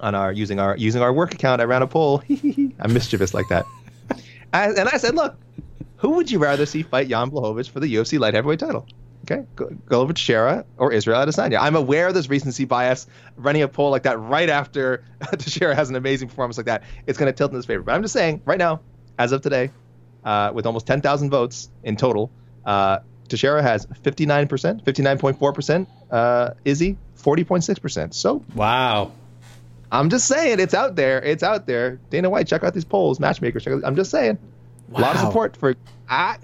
on our using our using our work account. I ran a poll. I'm mischievous like that. I, and I said, look, who would you rather see fight Jan Blachowicz for the UFC light heavyweight title? Okay, go, Glover Teixeira or Israel Adesanya. I'm aware of this recency bias. Running a poll like that right after Teixeira has an amazing performance like that, it's going to tilt in his favor. But I'm just saying, right now, as of today, uh, with almost 10,000 votes in total, uh, Teixeira has 59%, 59.4%. Uh, Izzy, 40.6%. So Wow. I'm just saying, it's out there. It's out there. Dana White, check out these polls. Matchmakers, check out. I'm just saying. A lot of support for. I,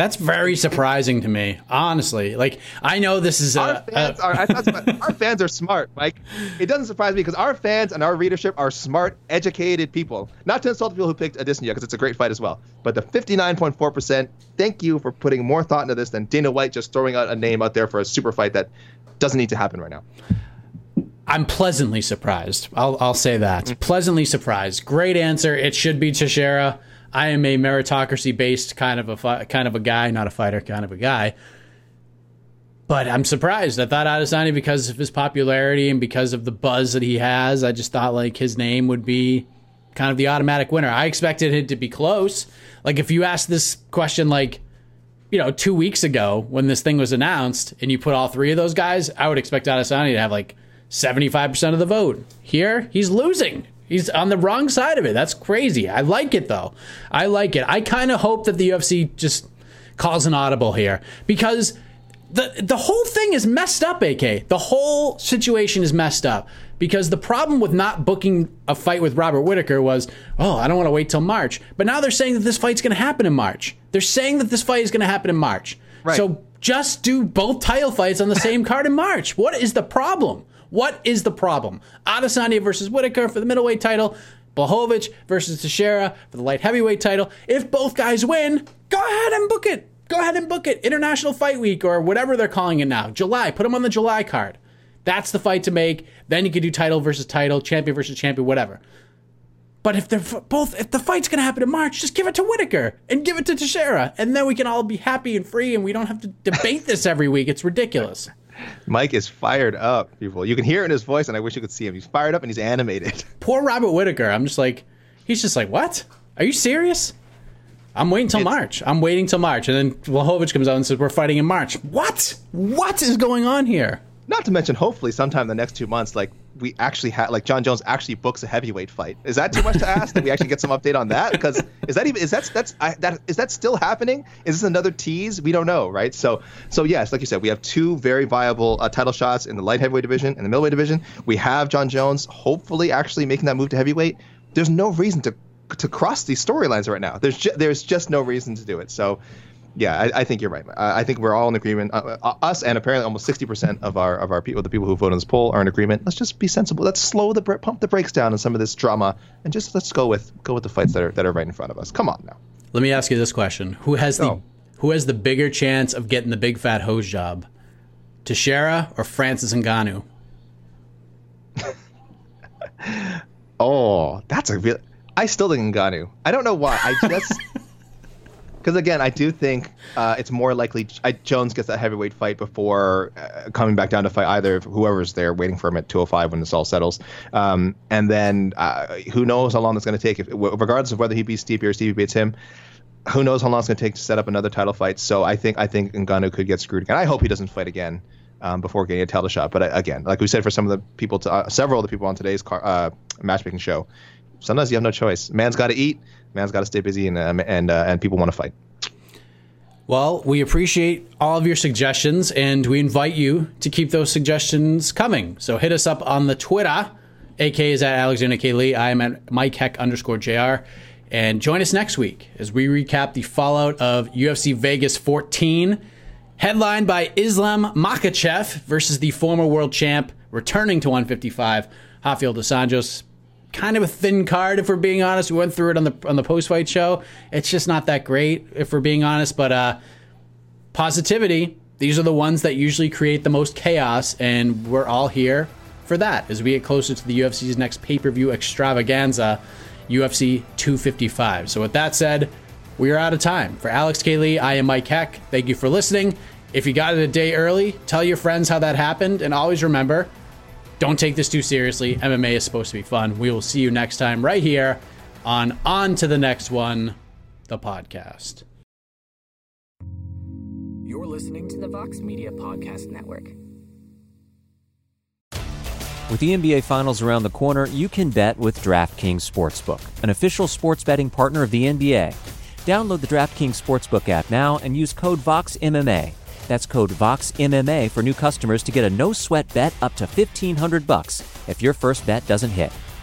That's very surprising to me, honestly. Like, I know this is our a. fans a- are I thought- our fans are smart, Mike. It doesn't surprise me because our fans and our readership are smart, educated people. Not to insult the people who picked Adesanya because it's a great fight as well. But the 59.4 percent. Thank you for putting more thought into this than Dana White just throwing out a name out there for a super fight that doesn't need to happen right now. I'm pleasantly surprised. I'll, I'll say that. Mm-hmm. Pleasantly surprised. Great answer. It should be Teixeira. I am a meritocracy based kind of a fi- kind of a guy, not a fighter, kind of a guy. But I'm surprised. I thought Adesanya because of his popularity and because of the buzz that he has. I just thought like his name would be kind of the automatic winner. I expected it to be close. Like if you asked this question like you know, two weeks ago when this thing was announced and you put all three of those guys, I would expect Adesanya to have like 75% of the vote. Here, he's losing. He's on the wrong side of it. That's crazy. I like it though. I like it. I kind of hope that the UFC just calls an audible here because the the whole thing is messed up, AK. The whole situation is messed up because the problem with not booking a fight with Robert Whitaker was, oh, I don't want to wait till March. But now they're saying that this fight's going to happen in March. They're saying that this fight is going to happen in March. Right. So just do both title fights on the same card in March. What is the problem? What is the problem? Adesanya versus Whitaker for the middleweight title. Blachowicz versus Teixeira for the light heavyweight title. If both guys win, go ahead and book it. Go ahead and book it. International Fight Week or whatever they're calling it now. July. Put them on the July card. That's the fight to make. Then you could do title versus title, champion versus champion, whatever. But if they're both, if the fight's gonna happen in March, just give it to Whitaker and give it to Teixeira, and then we can all be happy and free, and we don't have to debate this every week. It's ridiculous. Mike is fired up, people. You can hear it in his voice, and I wish you could see him. He's fired up and he's animated. Poor Robert Whitaker. I'm just like, he's just like, what? Are you serious? I'm waiting till It's- March. I'm waiting till March, and then Blachowicz comes out and says we're fighting in March. What? What is going on here? Not to mention, hopefully, sometime in the next two months, like we actually have, like Jon Jones actually books a heavyweight fight. Is that too much to ask? that we actually get some update on that? Because is that even is that that's I, that is that still happening? Is this another tease? We don't know, right? So so yes, like you said, we have two very viable uh, title shots in the light heavyweight division and the middleweight division. We have Jon Jones hopefully actually making that move to heavyweight. There's no reason to to cross these storylines right now. There's ju- there's just no reason to do it. So yeah, I, I think you're right. I, I think we're all in agreement. Uh, uh, us and apparently almost 60% of our of our people, the people who vote on this poll, are in agreement. Let's just be sensible. Let's slow the pump the brakes down on some of this drama, and just let's go with go with the fights that are that are right in front of us. Come on now. Let me ask you this question: Who has the Go. who has the bigger chance of getting the big fat hose job, Teixeira or Francis Ngannou? Oh, that's a real. I still think Ngannou. I don't know why. I just because again, I do think uh, it's more likely I, Jones gets that heavyweight fight before uh, coming back down to fight either whoever's there waiting for him at 205 when this all settles. Um, and then uh, who knows how long it's going to take, if, regardless of whether he beats Stevie or Stevie beats him. Who knows how long it's going to take to set up another title fight? So I think I think Ngannou could get screwed again. I hope he doesn't fight again um, before getting a title shot. But uh, again, like we said for some of the people, to, uh, several of the people on today's car, uh, matchmaking show, sometimes you have no choice. Man's got to eat. Man's got to stay busy, and um, and uh, and people want to fight. Well, we appreciate all of your suggestions and we invite you to keep those suggestions coming. So hit us up on the Twitter. AK is at Alexander K. Lee. I am at Mike Heck underscore JR. And join us next week as we recap the fallout of UFC Vegas 14, headlined by Islam Makhachev versus the former world champ, returning to 155, Rafael dos Anjos kind of a thin card if we're being honest. We went through it on the on the post fight show. It's just not that great if we're being honest. But uh, positivity. These are the ones that usually create the most chaos, and we're all here for that as we get closer to the UFC's next pay per view extravaganza, UFC 255. So with that said, we are out of time. For Alex K. Lee, I am Mike Heck. Thank you for listening. If you got it a day early, tell your friends how that happened, and always remember don't take this too seriously. MMA is supposed to be fun. We will see you next time right here on On to the Next One, the podcast. You're listening to the Vox Media Podcast Network. With the NBA Finals around the corner, you can bet with DraftKings Sportsbook, an official sports betting partner of the NBA. Download the DraftKings Sportsbook app now and use code VOXMMA. That's code VOXMMA for new customers to get a no-sweat bet up to 1500 bucks if your first bet doesn't hit.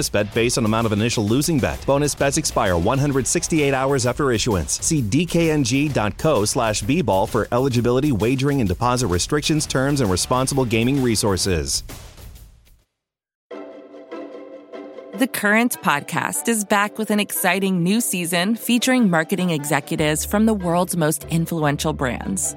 bonus bet based on amount of initial losing bet. Bonus bets expire 168 hours after issuance. See dkng.co slash bball for eligibility, wagering, and deposit restrictions, terms, and responsible gaming resources. The Current podcast is back with an exciting new season featuring marketing executives from the world's most influential brands.